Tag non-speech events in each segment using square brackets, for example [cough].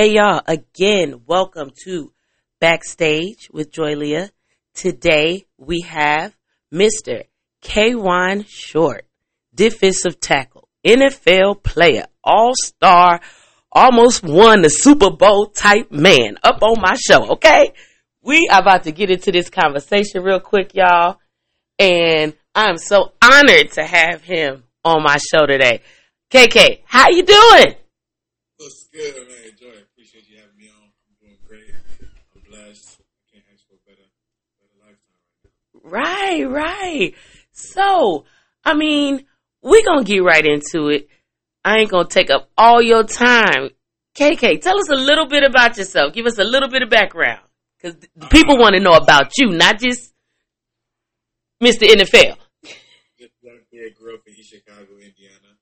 Hey y'all, again, welcome to Backstage with Joy Leah. Today we have Mr. Kawann Short, defensive tackle, NFL player, all-star, almost won the Super Bowl type man up on my show, okay? We are about to get into this conversation real quick, y'all. And I'm so honored to have him on my show today. KK, how you doing? What's good, man appreciate you having me on. I'm doing great. I'm blessed. I can't ask for a better, better lifetime right Right, So, I mean, we gonna get right into it. I ain't gonna take up all your time. KK, tell us a little bit about yourself. Give us a little bit of background. Cause people want to know about you, not just Mr. NFL. Young grew up in East Chicago, Indiana,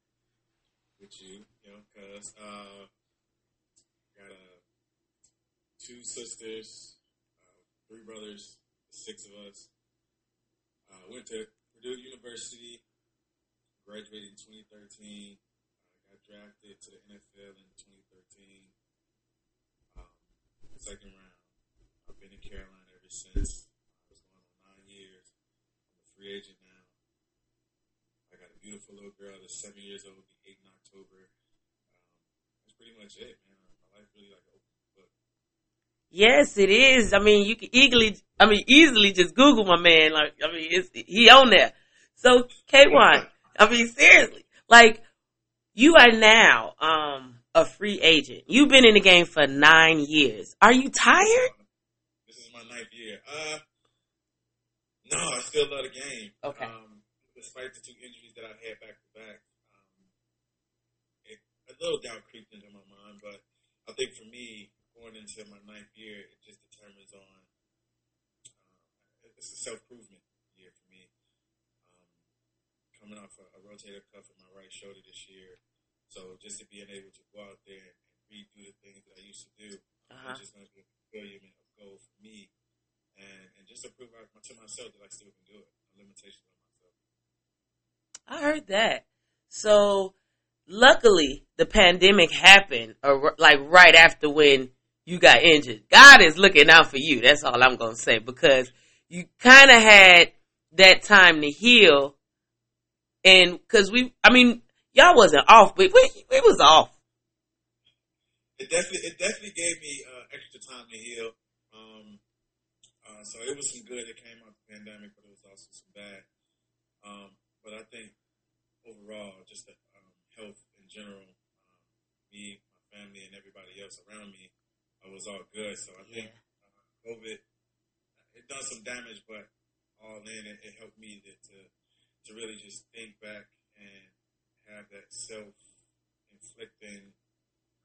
with you, you know, cuz. Uh, got uh, two sisters, uh, three brothers, six of us. Uh, went to Purdue University, graduated in 2013. Uh, got drafted to the NFL in 2013. Um, second round. I've been in Carolina ever since. I was going on nine years. I'm a free agent now. I got a beautiful little girl that's seven years old, be eight in October. Um, that's pretty much it, man. My life really like. Yes, it is. I mean, you can easily, I mean, easily just Google my man. Like, I mean, it's, he on there. So, K1, I mean, seriously, like, you are now, um, a free agent. You've been in the game for nine years. Are you tired? This is my ninth year. Uh, no, I still love the game. Okay. Um, despite the two injuries that I had back to back, um, it, a little doubt creeped into my mind. But I think for me, going into my ninth year, it just determines on. Uh, it's a self improvement year for me. Um, coming off a, a rotator cuff in my right shoulder this year, so just to being able to go out there and redo the things that I used to do, Uh-huh. it's just going to be a fulfillment of goal for me, and and just to prove to myself that I still can do it. No limitations on myself. I heard that. So, luckily, the pandemic happened, or like right after when you got injured. God is looking out for you. That's all I'm gonna say because you kind of had that time to heal, and because we, I mean, y'all wasn't off, but we, we was off. It definitely it definitely gave me uh, extra time to heal. Um, uh, so it was some good that came out of the pandemic, but it was also some bad. Um, but I think overall, just the um, health in general, um, me, my family, and everybody else around me, I was all good. So I think uh, COVID it done some damage, but all in it, it helped me to, to to really just think back and have that self inflicting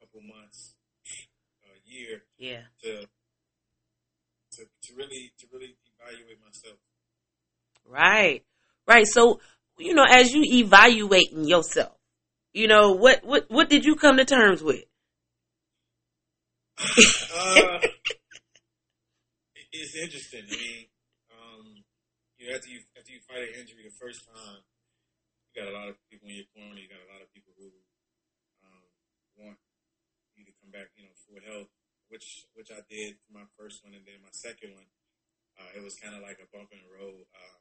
couple months, a year Yeah. to to to really to really evaluate myself. Right. Right. So, you know, as you evaluating yourself, you know, what, what, what did you come to terms with? Uh, [laughs] it's interesting. I mean, um, you know, after you after you fight an injury the first time, you got a lot of people in your corner. You got a lot of people who um, want you to come back, you know, full health, which which I did for my first one, and then my second one, uh, it was kind of like a bump in the road. Um,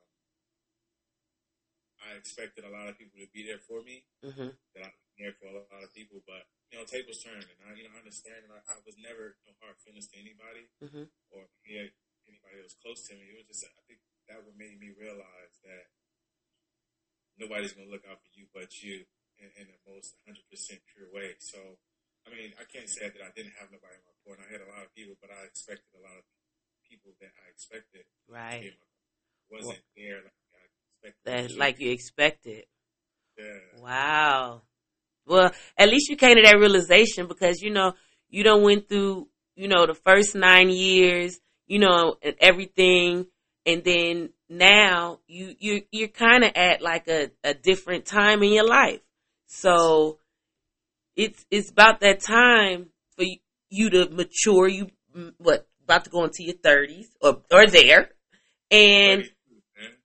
I expected a lot of people to be there for me, Mm-hmm. that I'm there for a lot of people, but you know, tables turned, and I, you know, I understand, that I, I was never no hard feelings to anybody Mhm. or yeah, anybody that was close to me. It was just, I think that what made me realize that nobody's gonna look out for you but you in, in the most 100 percent pure way. So, I mean, I can't say that I didn't have nobody in my corner. I had a lot of people, but I expected a lot of people that I expected to be Right. in my wasn't there like I expected. To. like you expected. yeah. Wow. Well, at least you came to that realization because, you know, you don't went through, you know, the first nine years, you know, and everything. And then now you, you, you're kind of at like a, a different time in your life. So it's, it's about that time for you, you to mature. You, what, about to go into your thirties or, or there. And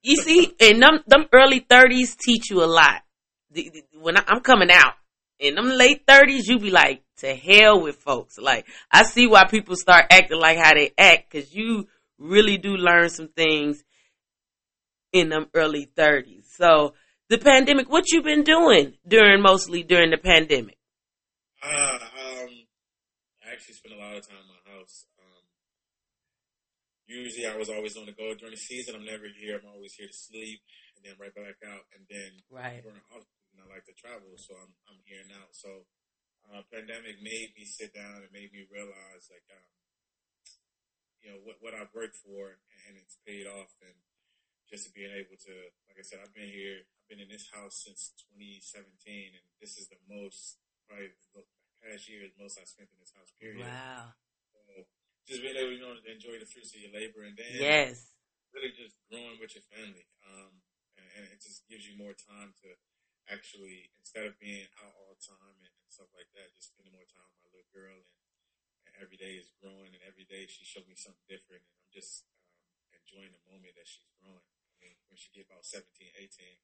you see, and them, them early thirties teach you a lot. When I, I'm coming out, in them late thirties, you be like, to hell with folks. Like, I see why people start acting like how they act, cause you really do learn some things in them early thirties. So, the pandemic, what you been doing during, mostly during the pandemic? Uh, um, I actually spent a lot of time in my house. Um, usually I was always on the go during the season. I'm never here. I'm always here to sleep and then right back out. And then Right. during the off season, I like to travel, so I'm I'm here now. So, uh, pandemic made me sit down and made me realize like, um, you know, what what I've worked for and it's paid off, and just being able to, like I said, I've been here, I've been in this house since 2017, and this is the most probably the past year is the most I spent in this house. Period. Wow. So just being able, you know, to enjoy the fruits of your labor, and then Yes. really just growing with your family. Um, and, and it just gives you more time to actually, instead of being out all the time and, and stuff like that, just spending more time with my little girl. And, and every day is growing, and every day she showed me something different. And I'm just um, enjoying the moment that she's growing. I mean, when she get about 17, 18,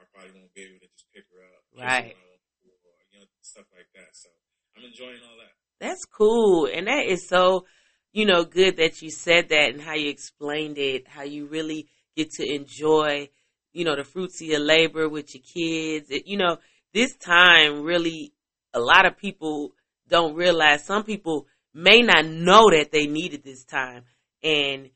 I probably won't be able to just pick her up, Right. when I want to, or you know, stuff like that. So I'm enjoying all that. That's cool. And that is so, you know, good that you said that and how you explained it, how you really get to enjoy, you know, the fruits of your labor with your kids. It, you know, this time really, a lot of people don't realize some people may not know that they needed this time. And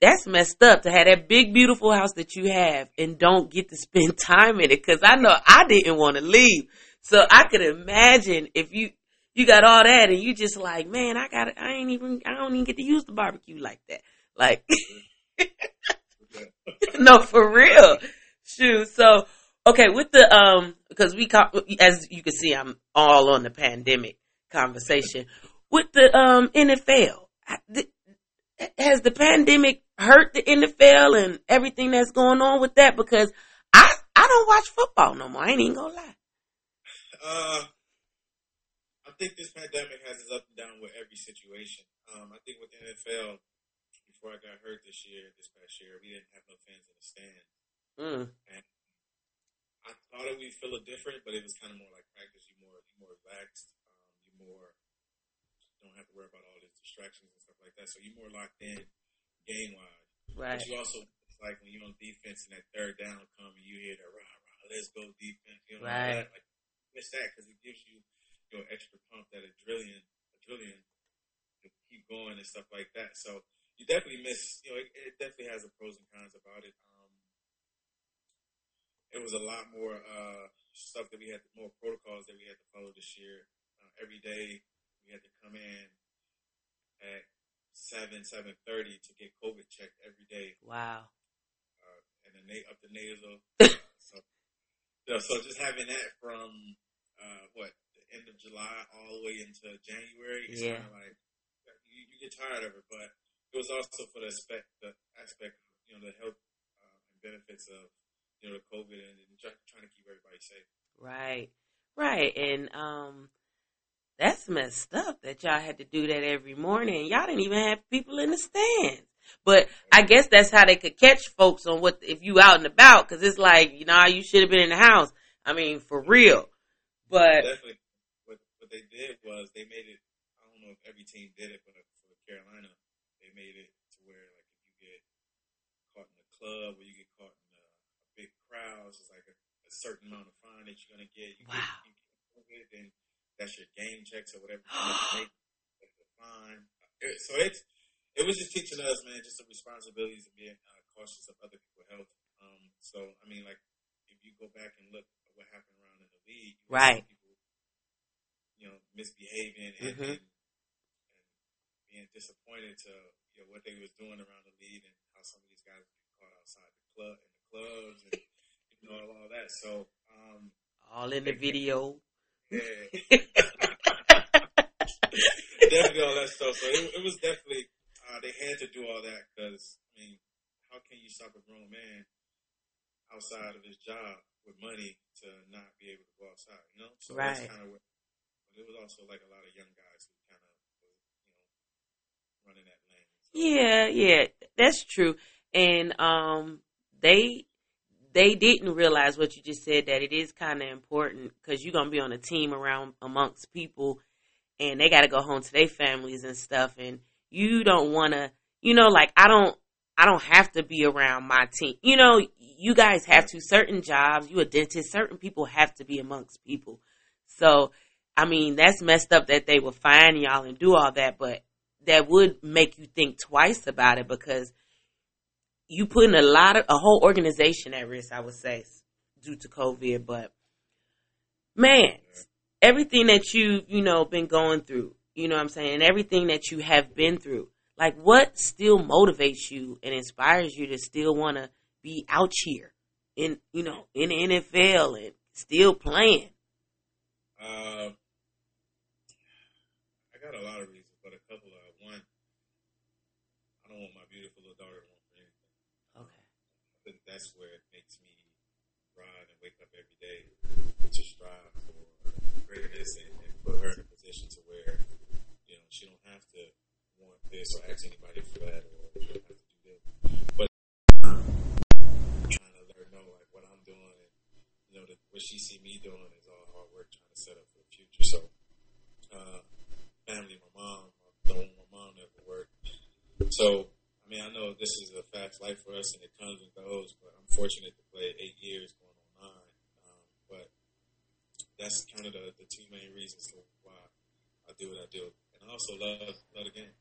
that's messed up to have that big, beautiful house that you have and don't get to [laughs] spend time in it. Cause I know I didn't want to leave. So I could imagine if you, you got all that and you just like, man, I got I ain't even, I don't even get to use the barbecue like that. Like, [laughs] [laughs] no, for real. Shoot. So, okay, with the, um, because we, as you can see, I'm all on the pandemic conversation. With the, um, NFL, has the pandemic hurt the NFL and everything that's going on with that? Because I, I don't watch football no more. I ain't even gonna lie. Uh, I think this pandemic has its up and down with every situation. Um, I think with the NFL, before I got hurt this year, this past year, we didn't have no fans in the stand. Mm, I thought it would feel a different, but it was kind of more like practice. You more, you more relaxed. Um, you more don't have to worry about all these distractions and stuff like that. So you're more locked in game wise. right. But you also it's like when you're on defense and that third down come and you hear that rah rah, let's go defense. You know, Right. Like miss that because it gives you your extra pump that adrenaline, adrenaline to keep going and stuff like that. So you definitely miss. You know, it, it definitely has the pros and cons about it. Um, it was a lot more uh, stuff that we had, more protocols that we had to follow this year. Uh, every day we had to come in at seven, seven thirty to get COVID checked every day, Wow. uh, and the na- up the nasal. [coughs] so, you know, so just having that from uh, what the end of July all the way into January, it's Yeah. like you, you get tired of it. But it was also for the aspect, the aspect, of, you know, the health uh, and benefits of you know the COVID and, and try, trying to keep everybody safe. Right. Right. And um that's messed up that y'all had to do that every morning. Y'all didn't even have people in the stands. But I guess that's how they could catch folks on what if you out and about because it's like you know you should have been in the house. I mean for real. But Definitely, what what they did was they made it. I don't know if every team did it, but for Carolina, they made it to where like if you get caught in a club or you get caught in a, a big crowd, it's like a, a certain amount of fine that you're gonna get. You Wow. get, you get COVID, then that's your game checks or whatever. you the [gasps] fine. So it's it was just teaching us, man, just the responsibilities of being uh, cautious of other people's health. Um, so I mean, like if you go back and look at what happened around in the league, Right. people, you know, misbehaving and, Mhm. and, and disappointed to you know what they was doing around the league and how some of these guys were caught outside the club in the clubs and you know all that. So um, all in the video. yeah, [laughs] definitely all that stuff. So it, it was definitely uh, they had to do all that because I mean, how can you stop a grown man outside of his job with money to not be able to go outside? You know, so that's Right. kind of what. But it was also like a lot of young guys who kind of was, you know, running that lane. So, Yeah, yeah, that's true. And um they they didn't realize what you just said that it is kind of important because you're gonna be on a team around amongst people, and they got to go home to their families and stuff, and you don't want to, you know, like I don't, I don't have to be around my team. You know, you guys have to certain jobs. You a dentist, certain people have to be amongst people. So, I mean, that's messed up that they will find y'all and do all that, but that would make you think twice about it because you putting a lot of a whole organization at risk, I would say, due to COVID. But man, everything that you you know been going through, you know what I'm saying, and everything that you have been through, like what still motivates you and inspires you to still want to be out here in you know in the NFL and still playing. Uh, I got a lot of reasons, but a couple of one, I don't want my beautiful little daughter to want for anything. Okay. I think that's where it makes me ride and wake up every day to strive for greatness and, and put her in a position to where, you know, she don't have to want this or ask anybody for that or she don't have to do this. But trying to let her know like what I'm doing and you know that what she see me doing is all hard work trying to set up for the future. So uh family, my mom, I don't want my mom to ever work. So mean I know this is a fast life for us and it comes and goes, but I'm fortunate to play eight years going on nine. Um, but that's kind of the, the two main reasons to why I do what I do. And I also love love the game.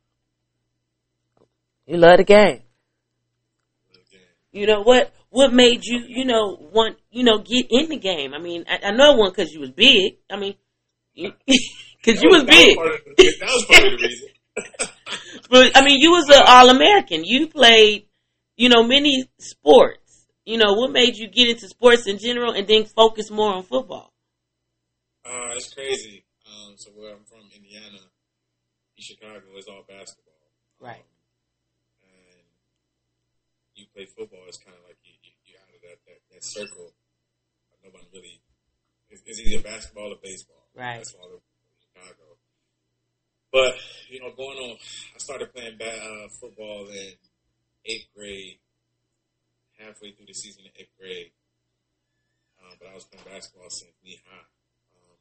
You love the game. Love the game. You know what? What made you, you know, want, you know, get in the game? I mean, I, I know one because you was big. I mean, because you [laughs] was that big. part of the- that was part of the reason. But I mean, you was an All American. You played, you know, many sports. You know, what made you get into sports in general and then focus more on football? Uh, it's crazy. Um, so where I'm from, Indiana, East Chicago, is all basketball. Right. Um, and you play football, it's kind of like you, you, you're out of that, that, that circle. Nobody really, it's, it's either basketball or baseball. Right. That's all over Chicago. But, you know, going on, I started playing ba- uh, football in eighth grade, halfway through the season in eighth grade. Um, but I was playing basketball since knee high. Um,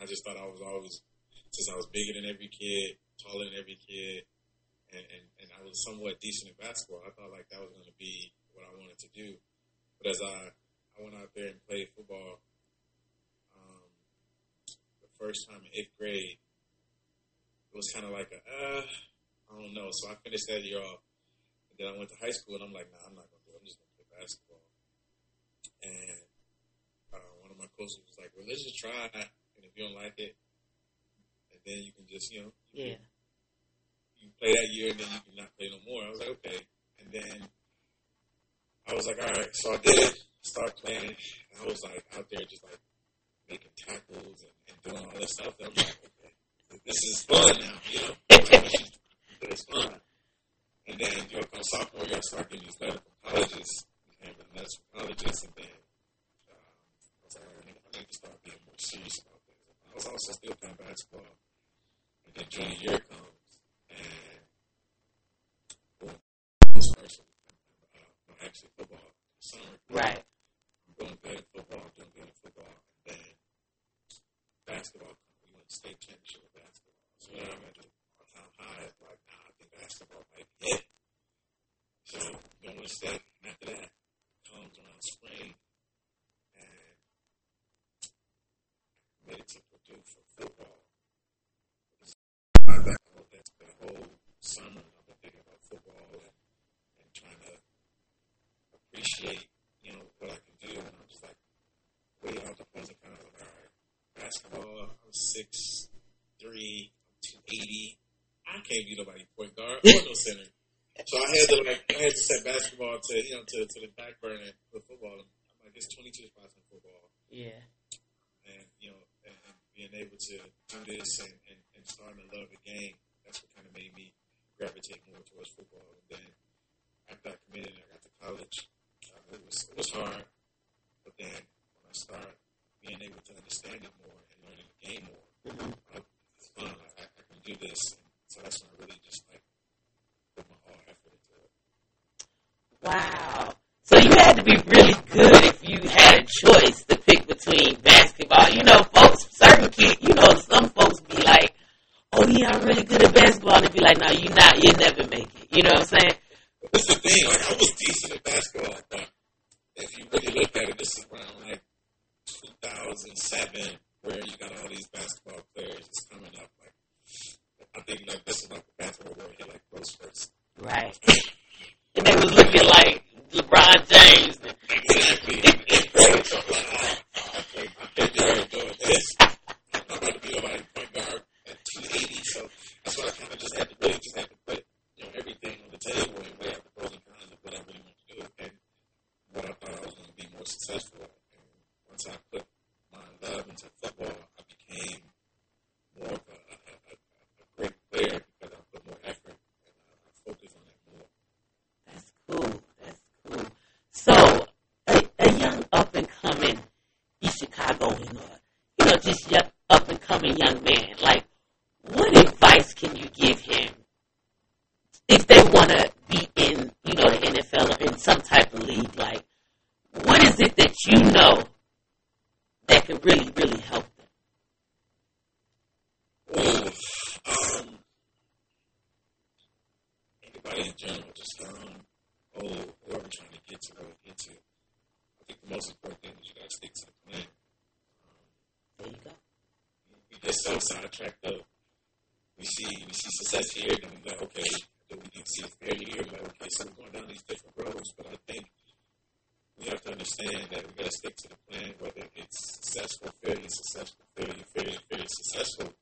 I just thought I was always, since I was bigger than every kid, taller than every kid, and, and, and I was somewhat decent at basketball, I thought like that was going to be what I wanted to do. But as I, I went out there and played football, um, the first time in eighth grade, it was kind of like a, uh, I don't know. So I finished that year off. And then I went to high school and I'm like, nah, I'm not going to do it. I'm just going to play basketball. And uh, one of my coaches was like, well, let's just try. And if you don't like it, and then you can just, you know, you Yeah. you play that year and then you can not play no more. I was like, okay. And then I was like, all right. So I did start playing. And I was like out there just like making tackles and, and doing all this stuff. I'm like, okay, this is fun now, you know. it's fun. And then you know, come sophomore year, I started getting these letters from colleges, and letters from colleges, and then um, I was like, I need, I need to start being more serious about this. I was also still playing basketball. And then junior year comes, and boom, this person, uh, no, actually football, summer. Right. I'm doing good at football, doing good at football, and then basketball. State championship basketball. So then I'm at all-time high. It's nah, I think basketball might be it. So to state, and after that comes around spring, and made it to for football. That whole, that, that whole summer, I've been thinking about football and, and trying to appreciate, you know, what I can do. And I'm just like, way out the puzzle, kind of like, all right, basketball, I'm six three, I'm. I can't be nobody point guard or no center. So I had to like I had to set basketball to you know to, to the back burner for football. I'm like it's twenty two spots in football Yeah. and you know and, and being able to do this and, and, and starting to love the game, that's what kind of made me gravitate more towards football. And then after I committed and I got to college, uh, it was it was hard, but then when I started being able to understand it more and learning the game more, uh, it's fun. I, I can do this, and so that's when I really just like put my effort into it. Wow. So you had to be really good very, very, very successful.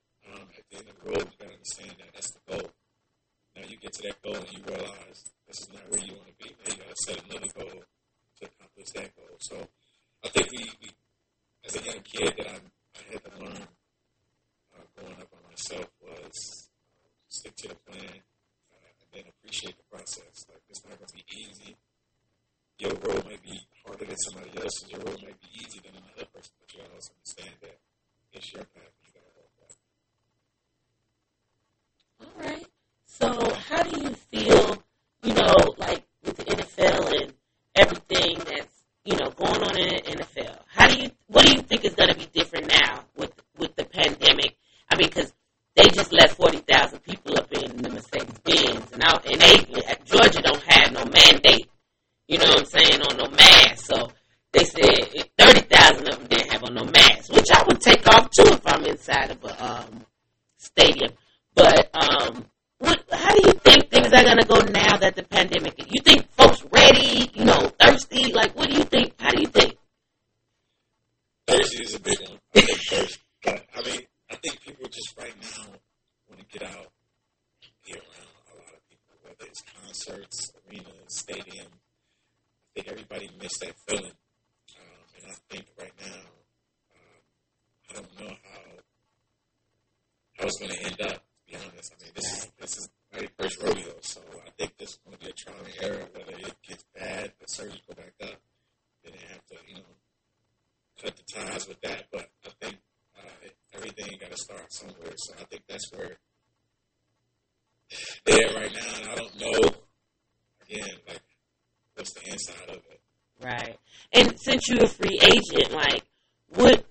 the inside of it. Right. And since you're a free agent, like what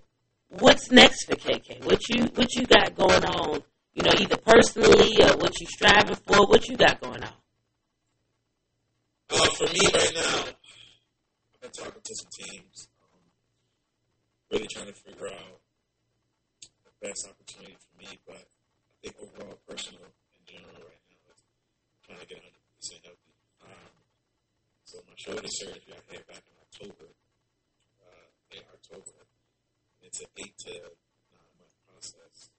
what's next for KK? What you what you got going on? You know, either personally or what you striving for. What you got going on? Uh, for me right now, I've been talking to some teams, um, really trying to figure out the best opportunity for me. But I think overall, personal in general right now is trying to get 100 percent of so my shoulder surgery I had back in October, uh, late October, it's an eight to nine month process.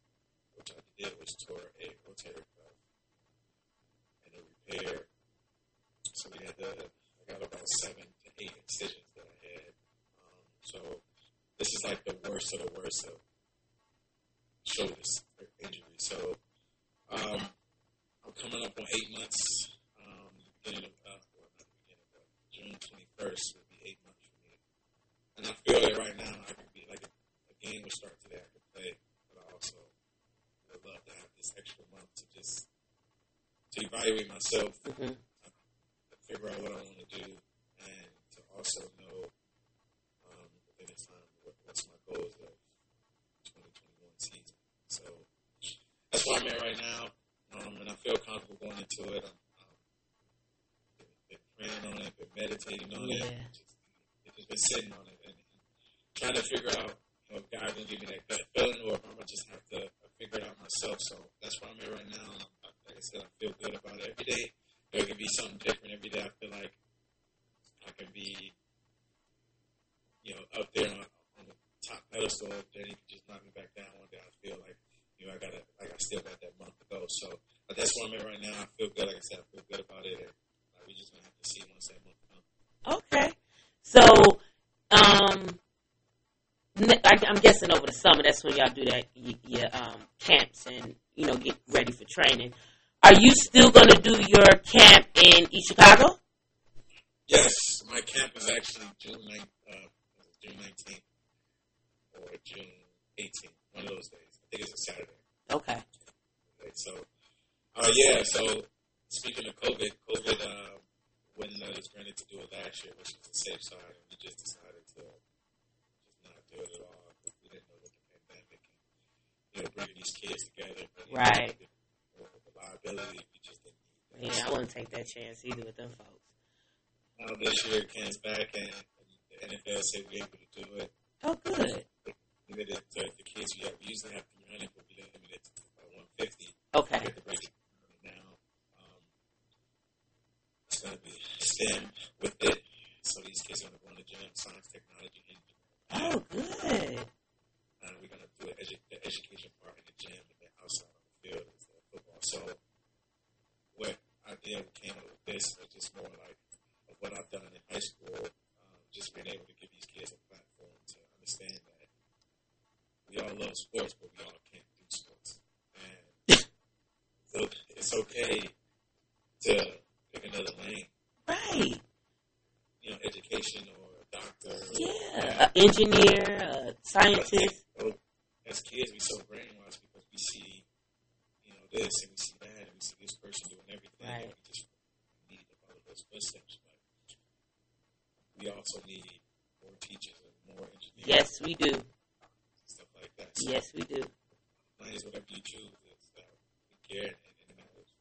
Which I did was tore a rotator cuff and a repair. So I had the, I got about seven to eight incisions that I had. Um, so this is like the worst of the worst of shoulder injury. So um, I'm coming up on eight months doing myself. Mm-hmm. The top pedestal. Then he just knock me back down one day. I feel like, you know, I got to like I still got that month to go. So that's where I'm at right now. I feel good. Like I said, I feel good about it. And uh, we just gonna have to see once that month comes. Okay. So, um, I, I'm guessing over the summer, that's when y'all do that, your um, camps and, you know, get ready for training. Are you still going to do your camp in East Chicago? Yes, my camp is actually June 9th, uh, June 19th or June 18th. One of those days. I think it's a Saturday. Okay. Okay, so, uh, yeah. So speaking of COVID, COVID uh, wouldn't let us granted to do it last year, which is the safe side, and we just decided to just not do it at all. We didn't know what the pandemic and you know bringing these kids together. but, you know, Right. The, the liability, we just didn't. need that. Yeah, I wouldn't take that chance either with them folks. Now this year, Ken's back, and the NFL said we're able to do it. Oh, good. Limited to the kids we have. We usually have 300, but we limited to uh, 150. Okay. The break now. Um, it's going to be STEM with it. So these kids are going to go in the gym, science, technology, engineering. Oh, good. And we're going to do the, edu- the education part in the gym and then outside on the field is the football. So what idea we came up with this was just more like of what I've done in high school, um, just being able to give these kids a platform to understand that we all love sports, but we all can't do sports. [laughs] And so it's okay to pick another lane, Right. you know, education or a doctor. Yeah. An engineer, a scientist. So, oh, as kids, we so brainwashed because we see, you know, this and we see that and we see this person doing everything. Right. And we just need to follow those footsteps. But we also need more teachers and more engineers Yes, we do. and stuff like that. So Yes, we do. mine is whatever you choose. Is, care and, and it matters.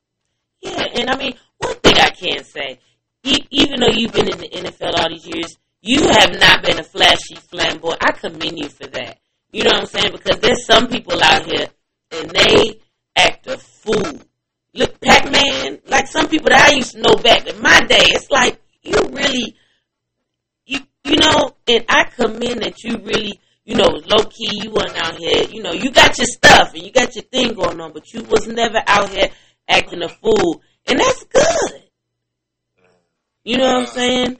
Yeah, and I mean, one thing I can say, e- even though you've been in the NFL all these years, you have not been a flashy flamboyant. I commend you for that. You know what I'm saying? Because there's some people out here and they act a fool. Look, Pac-Man, like some people that I used to know back in my day, it's like you really, you you know, and I commend that you really, you know, low key. You weren't out here, you know, you got your stuff and you got your thing going on, but you was never out here acting a fool, and that's good. You know what I'm saying?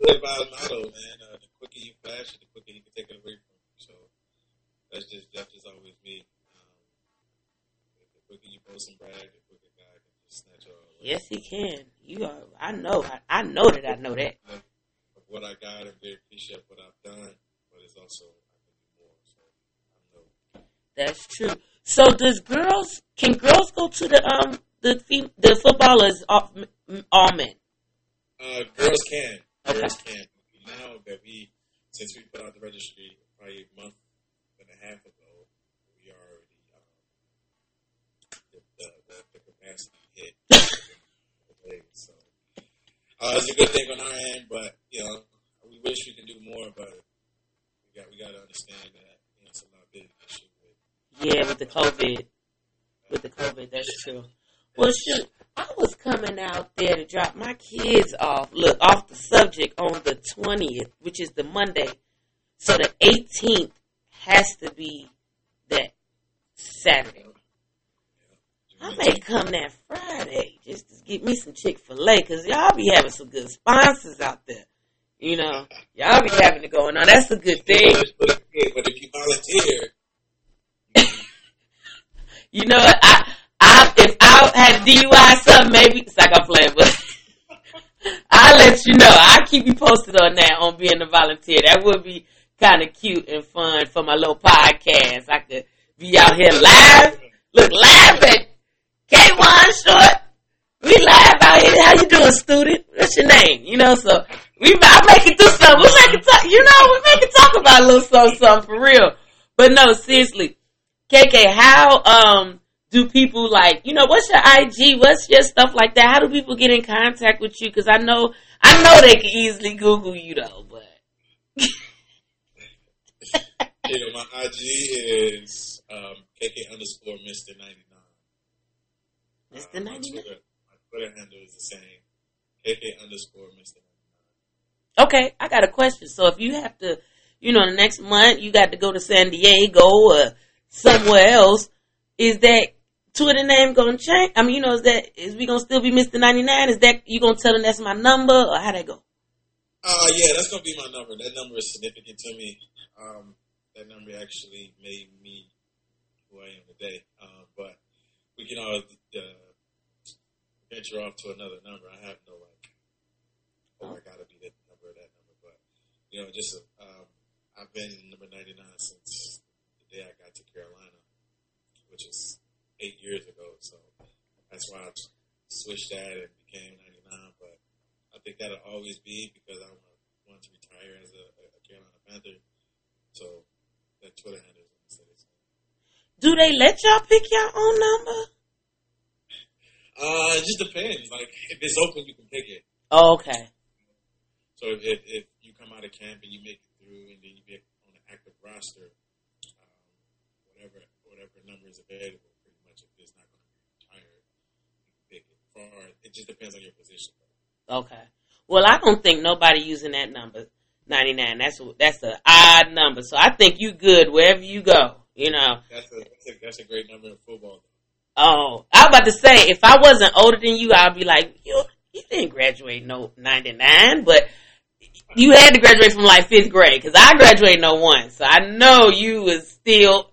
Live by a motto, man. Uh, the quicker you flash it, the quicker you can take it away from you. So that's just that's just always me. Um, the quicker you and brag, the quicker God can just snatch all away. Yes, he can. You are. I know. I, I know that. I know that. Of of what I got, I'm very appreciative of what I've done, but it's also I can do more. So I know. That's true. So does girls? Can girls go to the um the fem- the footballers all, m- all men? Uh, girls can. Okay. Girls can. Now that we, since we put out the registry probably a month and a half ago, we already um, the, the, the, the capacity hit. [laughs] so uh, it's a good thing on our end, but you know we wish we could do more, but we got we got to understand that you know, it's a liability issue. Yeah, with the COVID. With the COVID, that's true. Well, shoot, I was coming out there to drop my kids off. Look, off the subject on the twentieth, which is the Monday. So the eighteenth has to be that Saturday. I may come that Friday just to get me some Chick Fil A because y'all be having some good sponsors out there. You know, y'all be having it going on. That's a good thing. but if you volunteer, You know? I, I, if I had DUI something, maybe it's like I'm playing, but I'll let you know. I'll keep you posted on that on being a volunteer. That would be kind of cute and fun for my little podcast. I could be out here live, look live at K1 Short. We live out here. How you doing, student? What's your name? You know, so we I make it do something. We make it talk. You know, we make it talk about a little something, something for real. But no, seriously, KK, how um do people like, you know, what's your IG? What's your stuff like that? How do people get in contact with you? Because I know, I know they can easily Google you though, but. [laughs] know, my IG is um, KK underscore Mr. 99. Mr. Uh, 99? My Twitter, my Twitter handle is the same. KK underscore Mr. 99. Okay, I got a question. So if you have to, you know, the next month you got to go to San Diego or somewhere else, is that Twitter name gonna change? I mean, you know, is that is we gonna still be Mr. 99? Is that you gonna tell them that's my number or how that go? Uh yeah, that's gonna be my number. That number is significant to me. Um, that number actually made me who I am today. Um, but we can all uh, venture off to another number. I have no like, oh, I gotta be that number, that number. But you know, just um, I've been number ninety nine since day I got to Carolina, which is eight years ago. So that's why I switched that and became ninety nine. But I think that'll always be because I want to retire as a, a Carolina Panther. So that Twitter handle is Do they let y'all pick your own number? Uh, it just depends. Like if it's open, you can pick it. Oh, okay. So if, if you come out of camp and you make it through, and then you get on an active roster, whatever number is available, pretty much if it's not going to be retired, pick it. Or it just depends on your position. Okay. Well, I don't think nobody using that number. 99. That's a, that's an odd number. So I think you good wherever you go, you know. That's a, that's a, that's a great number in football. Oh, I was about to say, if I wasn't older than you, I'd be like, you, you didn't graduate no 99, but you had to graduate from like fifth grade, cause I graduated no oh one. So I know you was still.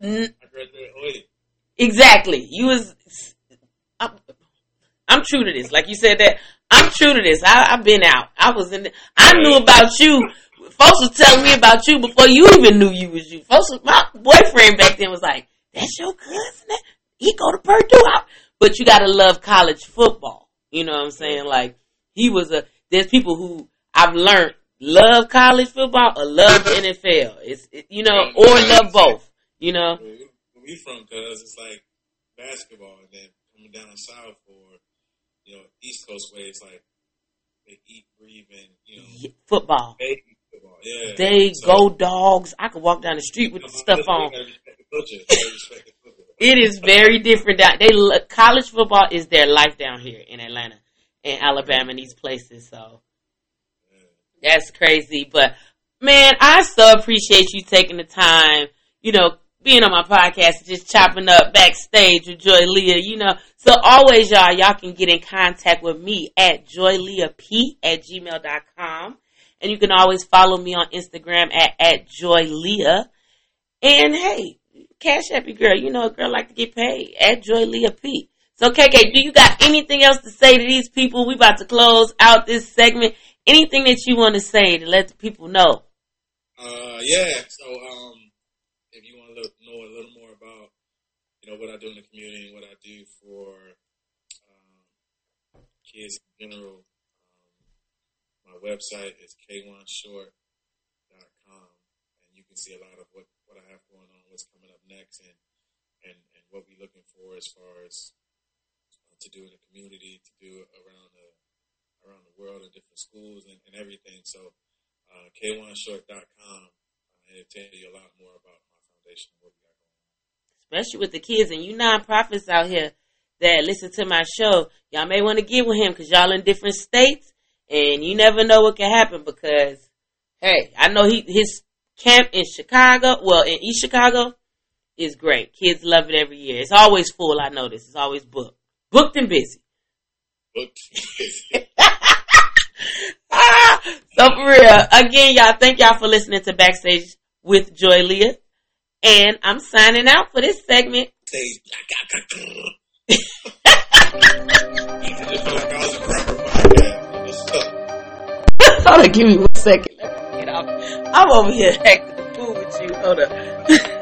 N- Graduated 08. Exactly. You was, I'm, I'm true to this. Like you said that, I'm true to this. I, have been out. I was in. The, I knew about you. Folks was telling me about you before you even knew you was you. Folks, was, my boyfriend back then was like, "That's your cousin. That, he go to Purdue." I, but you gotta love college football. You know what I'm saying? Like he was a. There's people who I've learned love college football or love [coughs] the NFL. It's it, you know or love both. You know. Where we from? Cause it's like basketball, and then coming down south or you know, East Coast way, it's like they eat, breathe, and you know, football. They football. Yeah. They so, go dogs. I could walk down the street with the stuff on. [laughs] it is very different. Down they college football is their life down here in Atlanta, and Alabama, and these places. So that's crazy. But man, I so appreciate you taking the time. You know, being on my podcast, just chopping up backstage with Joy Leah, you know. So always, y'all, y'all can get in contact with me at joyleahp at gmail.com. And you can always follow me on Instagram at, at joyleah. And hey, cash happy girl, you know a girl like to get paid at joyleahp. So KK, do you got anything else to say to these people? We about to close out this segment. Anything that you want to say to let the people know? Uh, yeah. So, um, know a little more about, you know, what I do in the community and what I do for um, kids in general, um, my website is k1short.com, and you can see a lot of what, what I have going on, what's coming up next, and, and, and what we're looking for as far as uh, to do in the community, to do around the around the world in different schools and, and everything. So, uh, k1short.com, uh, it'll tell you a lot more about my foundation and what we especially with the kids and you nonprofits out here that listen to my show, y'all may want to get with him because y'all in different states and you never know what can happen because, hey, I know he his camp in Chicago, well, in East Chicago, is great. Kids love it every year. It's always full, I notice. It's always booked. Booked and busy. Booked [laughs] ah, so for real, again, y'all, thank y'all for listening to Backstage with Joy Leah. And I'm signing out for this segment. [laughs] Hold on, give me one second. Let me get off. I'm over here acting the fool with you. Hold up. [laughs]